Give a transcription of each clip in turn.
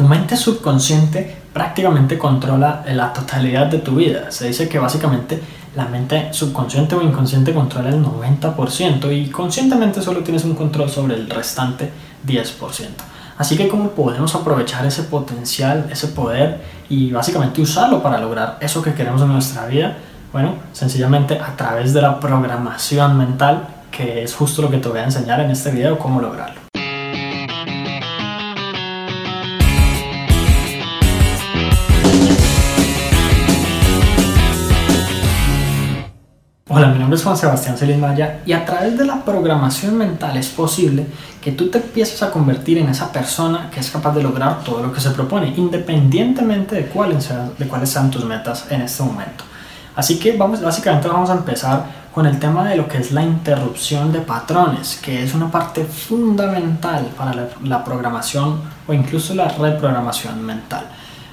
tu mente subconsciente prácticamente controla la totalidad de tu vida. Se dice que básicamente la mente subconsciente o inconsciente controla el 90% y conscientemente solo tienes un control sobre el restante 10%. Así que cómo podemos aprovechar ese potencial, ese poder y básicamente usarlo para lograr eso que queremos en nuestra vida. Bueno, sencillamente a través de la programación mental, que es justo lo que te voy a enseñar en este video, cómo lograrlo. Hola, mi nombre es Juan Sebastián Celis Maya y a través de la programación mental es posible que tú te empieces a convertir en esa persona que es capaz de lograr todo lo que se propone, independientemente de cuáles sean, de cuáles sean tus metas en este momento. Así que vamos, básicamente vamos a empezar con el tema de lo que es la interrupción de patrones, que es una parte fundamental para la, la programación o incluso la reprogramación mental.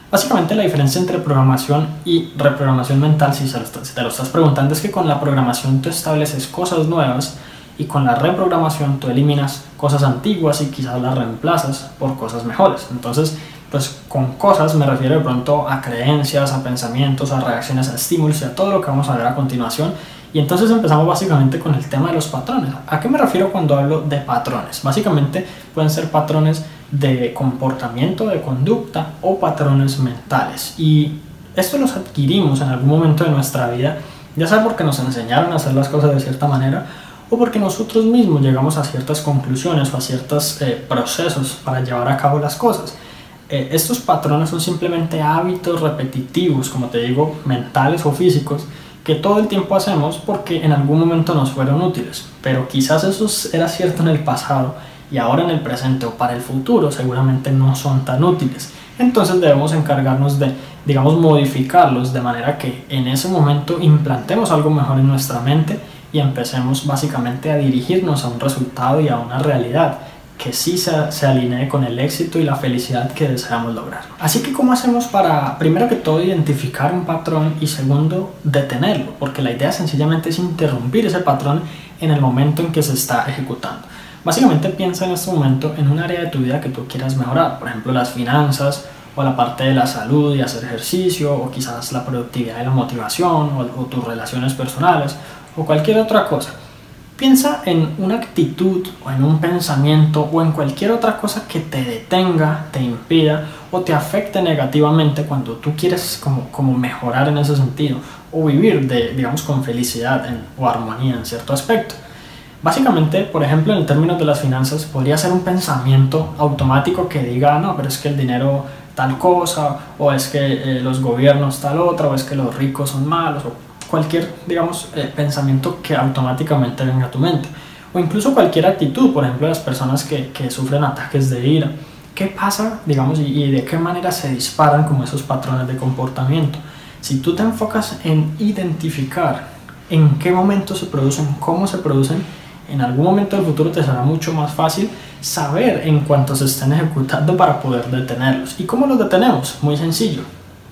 Básicamente la diferencia entre programación y reprogramación mental, si, te lo estás preguntando, es que con la programación tú estableces cosas nuevas y con la reprogramación tú eliminas cosas antiguas y quizás las reemplazas por cosas mejores. Entonces, pues con cosas me refiero de pronto a creencias, a pensamientos, a reacciones, a estímulos y a todo lo que vamos a ver a continuación. Y entonces empezamos básicamente con el tema de los patrones. ¿A qué me refiero cuando hablo de patrones? Básicamente pueden ser patrones de comportamiento, de conducta o patrones mentales. Y esto los adquirimos en algún momento de nuestra vida, ya sea porque nos enseñaron a hacer las cosas de cierta manera o porque nosotros mismos llegamos a ciertas conclusiones o a ciertos eh, procesos para llevar a cabo las cosas. Eh, estos patrones son simplemente hábitos repetitivos, como te digo, mentales o físicos, que todo el tiempo hacemos porque en algún momento nos fueron útiles. Pero quizás eso era cierto en el pasado y ahora en el presente o para el futuro seguramente no son tan útiles. Entonces debemos encargarnos de, digamos, modificarlos de manera que en ese momento implantemos algo mejor en nuestra mente y empecemos básicamente a dirigirnos a un resultado y a una realidad que sí se, se, alinee con el éxito y la felicidad que deseamos lograr. Así que, ¿cómo hacemos para, primero que todo, identificar un patrón y segundo, detenerlo? Porque la idea sencillamente es interrumpir ese patrón en el momento en que se está ejecutando. Básicamente piensa en este momento en un área de tu vida que tú quieras mejorar, por ejemplo las finanzas o la parte de la salud y hacer ejercicio o quizás la productividad y la motivación o, tus relaciones personales o cualquier otra cosa. Piensa en una actitud o en un pensamiento o en cualquier otra cosa que te detenga, te impida o te afecte negativamente cuando tú quieres como, como mejorar en ese sentido o vivir de, digamos, con felicidad o armonía en cierto aspecto. Básicamente, por ejemplo, en términos de las finanzas, podría ser un pensamiento automático que diga, no, pero es que el dinero tal cosa, o es que eh, los gobiernos tal otra, o es que los ricos son malos, o cualquier, digamos, eh, pensamiento que automáticamente venga a tu mente. O incluso cualquier actitud, por ejemplo, las personas que, que sufren ataques de ira. ¿Qué pasa, digamos, y, y de qué manera se disparan como esos patrones de comportamiento? Si tú te enfocas en identificar en qué momento se producen, cómo se producen, en algún momento del futuro te será mucho más fácil saber en cuánto se estén ejecutando para poder detenerlos. ¿Y cómo los detenemos? Muy sencillo,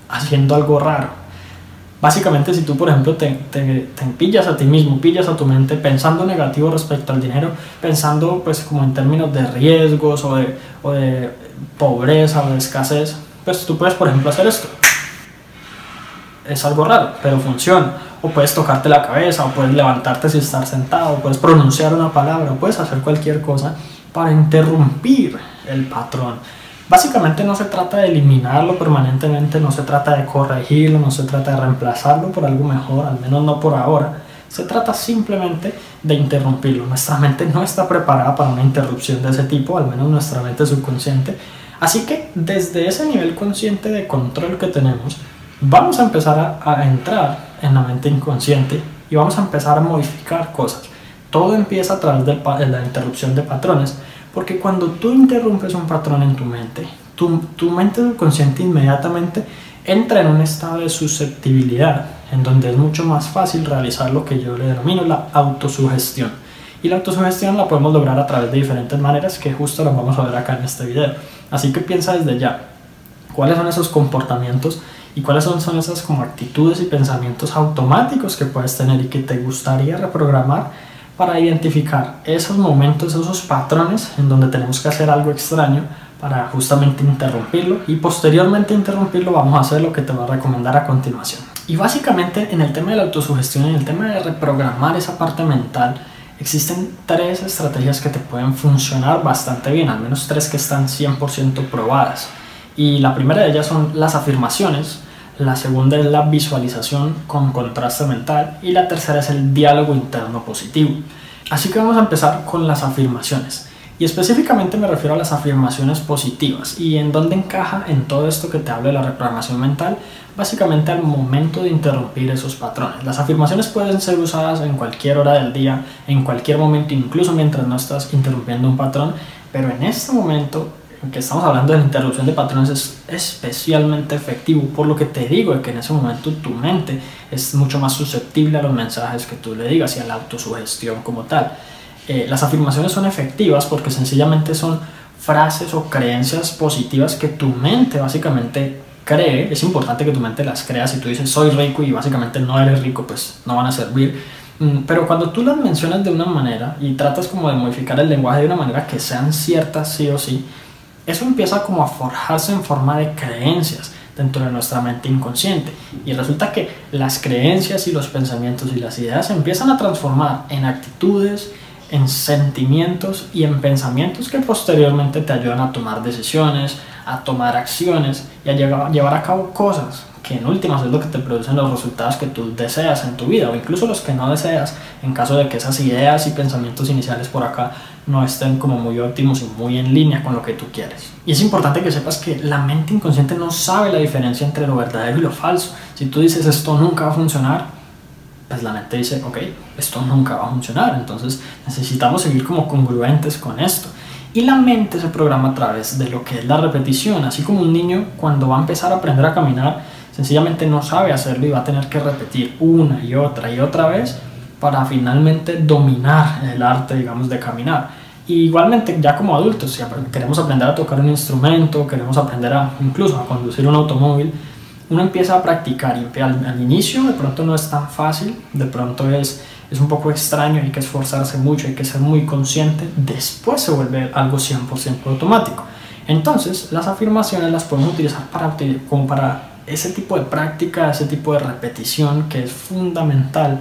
haciendo algo raro. Básicamente, si tú, por ejemplo, te, te, pillas a ti mismo, pillas a tu mente pensando negativo respecto al dinero, pensando pues como en términos de riesgos o de, o de pobreza o de escasez, pues tú puedes, por ejemplo, hacer esto. Es algo raro, pero funciona o puedes tocarte la cabeza, o puedes levantarte si estás sentado, o puedes pronunciar una palabra, o puedes hacer cualquier cosa para interrumpir el patrón. Básicamente no se trata de eliminarlo permanentemente, no se trata de corregirlo, no se trata de reemplazarlo por algo mejor, al menos no por ahora. Se trata simplemente de interrumpirlo. Nuestra mente no está preparada para una interrupción de ese tipo, al menos nuestra mente subconsciente. Así que desde ese nivel consciente de control que tenemos, vamos a empezar a, a entrar en la mente inconsciente y vamos a empezar a modificar cosas. Todo empieza a través de la interrupción de patrones, porque cuando tú interrumpes un patrón en tu mente, tu, tu mente subconsciente inmediatamente entra en un estado de susceptibilidad, en donde es mucho más fácil realizar lo que yo le denomino la autosugestión. Y la autosugestión la podemos lograr a través de diferentes maneras que justo las vamos a ver acá en este video. Así que piensa desde ya, ¿cuáles son esos comportamientos y cuáles son, son esas como actitudes y pensamientos automáticos que puedes tener y que te gustaría reprogramar para identificar esos momentos, esos patrones en donde tenemos que hacer algo extraño para justamente interrumpirlo y posteriormente interrumpirlo vamos a hacer lo que te voy a recomendar a continuación. Y básicamente en el tema de la autosugestión, en el tema de reprogramar esa parte mental, existen tres estrategias que te pueden funcionar bastante bien, al menos tres que están 100% probadas. Y la primera de ellas son las afirmaciones, la segunda es la visualización con contraste mental y la tercera es el diálogo interno positivo. Así que vamos a empezar con las afirmaciones. Y específicamente me refiero a las afirmaciones positivas. ¿Y en dónde encaja en todo esto que te hablo de la reprogramación mental? Básicamente al momento de interrumpir esos patrones. Las afirmaciones pueden ser usadas en cualquier hora del día, en cualquier momento, incluso mientras no estás interrumpiendo un patrón. Pero en este momento que estamos hablando de la interrupción de patrones es especialmente efectivo, por lo que te digo que en ese momento tu mente es mucho más susceptible a los mensajes que tú le digas y a la autosugestión como tal. Eh, las afirmaciones son efectivas porque sencillamente son frases o creencias positivas que tu mente básicamente cree. Es importante que tu mente las crea. Si tú dices soy rico y básicamente no eres rico, pues no van a servir. Mm, pero cuando tú las mencionas de una manera y tratas como de modificar el lenguaje de una manera que sean ciertas sí o sí, eso empieza como a forjarse en forma de creencias dentro de nuestra mente inconsciente. Y resulta que las creencias y los pensamientos y las ideas empiezan a transformar en actitudes, en sentimientos y en pensamientos que posteriormente te ayudan a tomar decisiones, a tomar acciones y a llevar a cabo cosas que en últimas es lo que te producen los resultados que tú deseas en tu vida o incluso los que no deseas en caso de que esas ideas y pensamientos iniciales por acá no estén como muy óptimos y muy en línea con lo que tú quieres. Y es importante que sepas que la mente inconsciente no sabe la diferencia entre lo verdadero y lo falso. Si tú dices esto nunca va a funcionar, pues la mente dice, ok, esto nunca va a funcionar, entonces necesitamos seguir como congruentes con esto. Y la mente se programa a través de lo que es la repetición, así como un niño cuando va a empezar a aprender a caminar, sencillamente no sabe hacerlo y va a tener que repetir una y otra y otra vez para finalmente dominar el arte, digamos, de caminar. igualmente, ya como adultos, si queremos aprender a tocar un instrumento, queremos aprender a incluso a conducir un automóvil, uno empieza a practicar y al, al inicio de pronto no es tan fácil, de pronto es, es un poco extraño, hay que esforzarse mucho, hay que ser muy consciente, después se vuelve algo 100% automático. Entonces, las afirmaciones las podemos utilizar para, como para ese tipo de práctica, ese tipo de repetición que es fundamental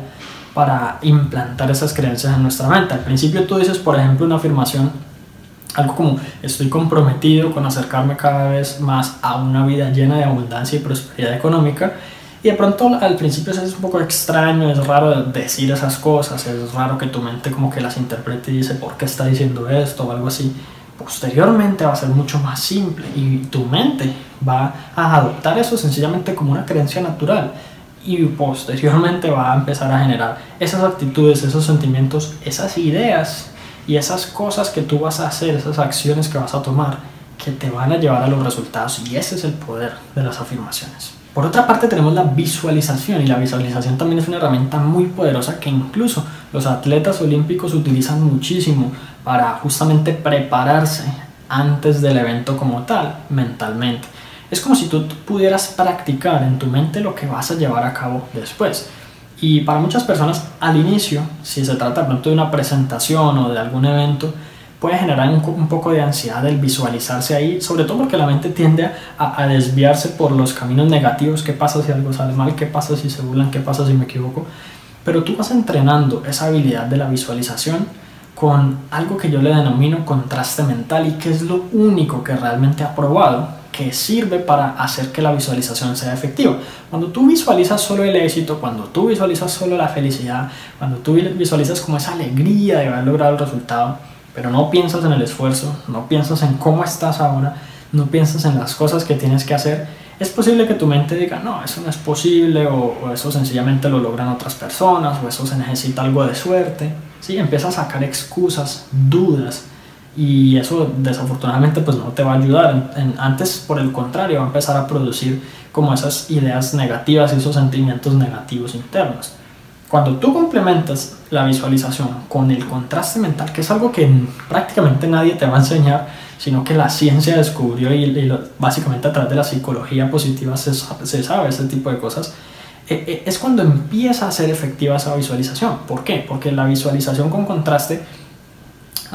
para implantar esas creencias en nuestra mente. Al principio tú dices, por ejemplo, una afirmación, algo como estoy comprometido con acercarme cada vez más a una vida llena de abundancia y prosperidad económica. Y de pronto al principio es un poco extraño, es raro decir esas cosas, es raro que tu mente como que las interprete y dice, ¿por qué está diciendo esto? o algo así posteriormente va a ser mucho más simple y tu mente va a adoptar eso sencillamente como una creencia natural y posteriormente va a empezar a generar esas actitudes, esos sentimientos, esas ideas y esas cosas que tú vas a hacer, esas acciones que vas a tomar que te van a llevar a los resultados y ese es el poder de las afirmaciones. Por otra parte tenemos la visualización y la visualización también es una herramienta muy poderosa que incluso los atletas olímpicos utilizan muchísimo para justamente prepararse antes del evento como tal, mentalmente. Es como si tú pudieras practicar en tu mente lo que vas a llevar a cabo después. Y para muchas personas al inicio, si se trata de una presentación o de algún evento, puede generar un, poco de ansiedad el visualizarse ahí, sobre todo porque la mente tiende a, a, desviarse por los caminos negativos, qué pasa si algo sale mal, qué pasa si se burlan, qué pasa si me equivoco. Pero tú vas entrenando esa habilidad de la visualización con algo que yo le denomino contraste mental y que es lo único que realmente ha probado que sirve para hacer que la visualización sea efectiva. Cuando tú visualizas solo el éxito, cuando tú visualizas solo la felicidad, cuando tú visualizas como esa alegría de haber logrado el resultado, pero no piensas en el esfuerzo, no piensas en cómo estás ahora, no piensas en las cosas que tienes que hacer, es posible que tu mente diga, no, eso no es posible, o, eso sencillamente lo logran otras personas, o eso se necesita algo de suerte. ¿sí? Empieza a sacar excusas, dudas, y eso desafortunadamente pues no te va a ayudar. antes, por el contrario, va a empezar a producir como esas ideas negativas y esos sentimientos negativos internos. Cuando tú complementas la visualización con el contraste mental, que es algo que prácticamente nadie te va a enseñar, sino que la ciencia descubrió y, básicamente a través de la psicología positiva se, sabe ese tipo de cosas, eh, eh, es cuando empieza a ser efectiva esa visualización. ¿Por qué? Porque la visualización con contraste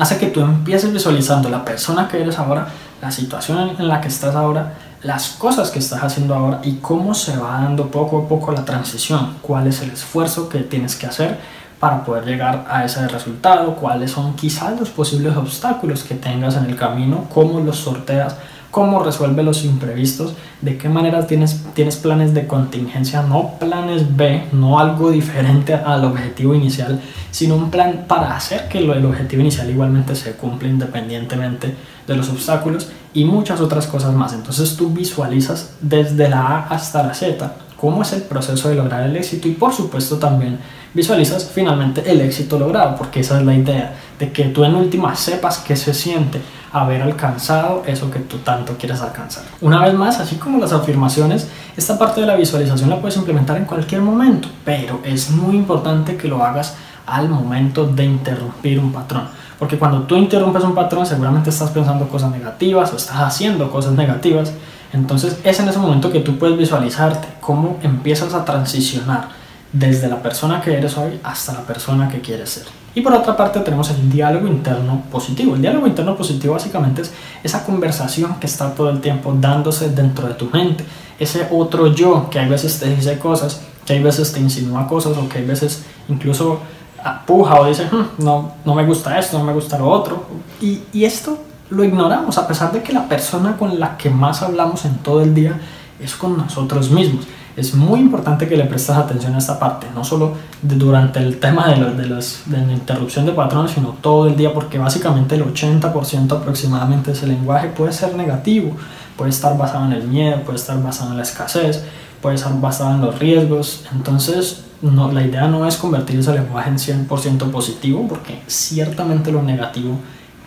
hace que tú empieces visualizando la persona que eres ahora la situación en la que estás ahora, las cosas que estás haciendo ahora y cómo se va dando poco a poco la transición, cuál es el esfuerzo que tienes que hacer para poder llegar a ese resultado, cuáles son quizás los posibles obstáculos que tengas en el camino, cómo los sorteas, cómo resuelve los imprevistos, de qué manera tienes, tienes planes de contingencia, no planes B, no algo diferente al objetivo inicial, sino un plan para hacer que el objetivo inicial igualmente se cumpla independientemente de los obstáculos y muchas otras cosas más. Entonces tú visualizas desde la A hasta la Z cómo es el proceso de lograr el éxito y por supuesto también visualizas finalmente el éxito logrado, porque esa es la idea, de que tú en última sepas qué se siente haber alcanzado eso que tú tanto quieres alcanzar. Una vez más, así como las afirmaciones, esta parte de la visualización la puedes implementar en cualquier momento, pero es muy importante que lo hagas al momento de interrumpir un patrón. Porque cuando tú interrumpes un patrón, seguramente estás pensando cosas negativas o estás haciendo cosas negativas. Entonces es en ese momento que tú puedes visualizarte cómo empiezas a transicionar desde la persona que eres hoy hasta la persona que quieres ser. Y por otra parte tenemos el diálogo interno positivo. El diálogo interno positivo básicamente es esa conversación que está todo el tiempo dándose dentro de tu mente. Ese otro yo que hay veces te dice cosas, que hay veces te insinúa cosas o que hay veces incluso apuja o dice, hmm, no, no me gusta esto, no me gusta lo otro. Y esto lo ignoramos a pesar de que la persona con la que más hablamos en todo el día es con nosotros mismos es muy importante que le prestes atención a esta parte, no solo durante el tema de, los, de, los, de, la interrupción de patrones, sino todo el día, porque básicamente el 80% aproximadamente de ese lenguaje puede ser negativo, puede estar basado en el miedo, puede estar basado en la escasez, puede estar basado en los riesgos. Entonces, no, la idea no es convertir ese lenguaje en 100% positivo, porque ciertamente lo negativo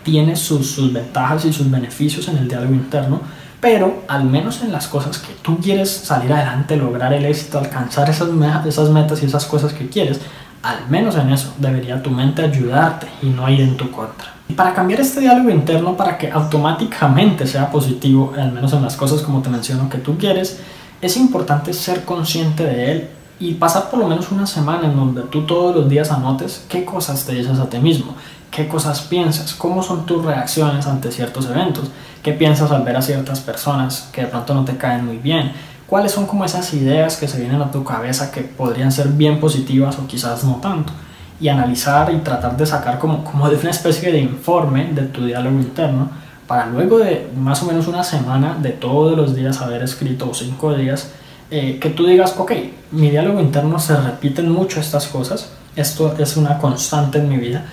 tiene sus, sus ventajas y sus beneficios en el diálogo interno, pero al menos en las cosas que tú quieres salir adelante, lograr el éxito, alcanzar esas, esas metas y esas cosas que quieres, al menos en eso debería tu mente ayudarte y no ir en tu contra. Y para cambiar este diálogo interno para que automáticamente sea positivo, al menos en las cosas como te menciono que tú quieres, es importante ser consciente de él y pasar por lo menos una semana en donde tú todos los días anotes qué cosas te dices a ti mismo, qué cosas piensas, cómo son tus reacciones ante ciertos eventos, qué piensas al ver a ciertas personas que de pronto no te caen muy bien, cuáles son como esas ideas que se vienen a tu cabeza que podrían ser bien positivas o quizás no tanto, y analizar y tratar de sacar como, como de una especie de informe de tu diálogo interno para luego de más o menos una semana de todos los días haber escrito o cinco días, eh, que tú digas, ok, mi diálogo interno se repiten mucho estas cosas, esto es una constante en mi vida,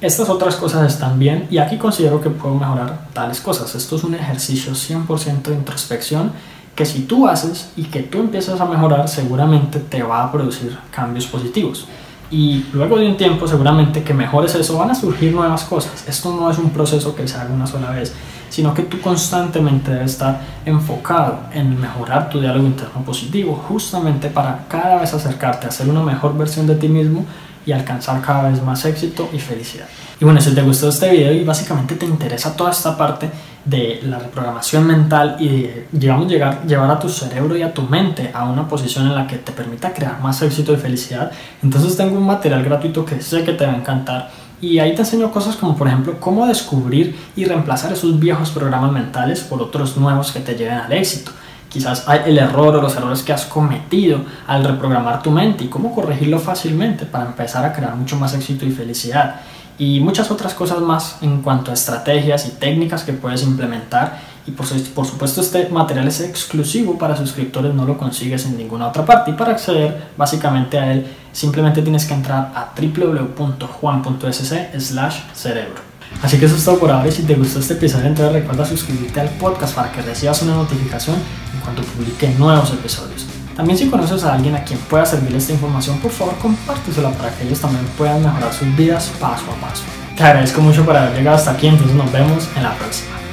estas otras cosas están bien y aquí considero que puedo mejorar tales cosas. Esto es un ejercicio 100% de introspección que si tú haces y que tú empiezas a mejorar seguramente te va a producir cambios positivos. Y luego de un tiempo seguramente que mejores eso van a surgir nuevas cosas. Esto no es un proceso que se haga una sola vez, sino que tú constantemente debes estar enfocado en mejorar tu diálogo interno positivo, justamente para cada vez acercarte a ser una mejor versión de ti mismo y alcanzar cada vez más éxito y felicidad. Y bueno, si te gustó este video y básicamente te interesa toda esta parte de la reprogramación mental y de, digamos, llegar, llevar a tu cerebro y a tu mente a una posición en la que te permita crear más éxito y felicidad, entonces tengo un material gratuito que sé que te va a encantar y ahí te enseño cosas como por ejemplo cómo descubrir y reemplazar esos viejos programas mentales por otros nuevos que te lleven al éxito quizás el error o los errores que has cometido al reprogramar tu mente y cómo corregirlo fácilmente para empezar a crear mucho más éxito y felicidad. Y muchas otras cosas más en cuanto a estrategias y técnicas que puedes implementar. Y por, supuesto este material es exclusivo para suscriptores, no lo consigues en ninguna otra parte. Y para acceder básicamente a él simplemente tienes que entrar a www.juan.sc slash cerebro. Así que eso es todo por ahora y si te gustó este episodio entonces recuerda suscribirte al podcast para que recibas una notificación en cuanto publique nuevos episodios. También si conoces a alguien a quien pueda servir esta información, por favor compártesela para que ellos también puedan mejorar sus vidas paso a paso. Te agradezco mucho por haber llegado hasta aquí, entonces nos vemos en la próxima.